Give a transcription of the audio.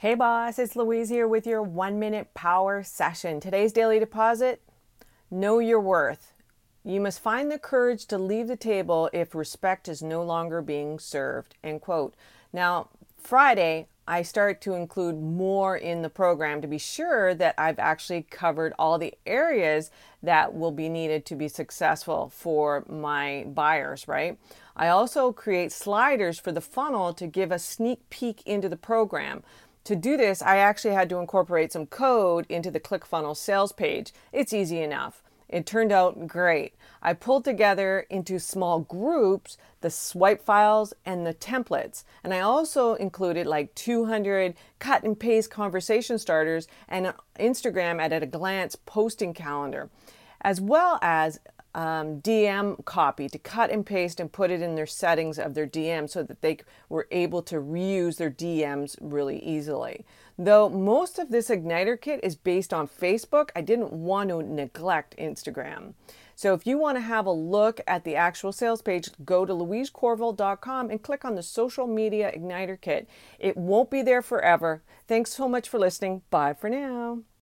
Hey boss, it's Louise here with your one minute power session. Today's daily deposit know your worth. You must find the courage to leave the table if respect is no longer being served. End quote. Now, Friday, I start to include more in the program to be sure that I've actually covered all the areas that will be needed to be successful for my buyers, right? I also create sliders for the funnel to give a sneak peek into the program. To do this, I actually had to incorporate some code into the ClickFunnels sales page. It's easy enough. It turned out great. I pulled together into small groups the swipe files and the templates. And I also included like 200 cut and paste conversation starters and an Instagram at a glance posting calendar, as well as um, DM copy to cut and paste and put it in their settings of their DM so that they were able to reuse their DMs really easily. Though most of this Igniter kit is based on Facebook, I didn't want to neglect Instagram. So if you want to have a look at the actual sales page, go to louisecorville.com and click on the social media Igniter kit. It won't be there forever. Thanks so much for listening. Bye for now.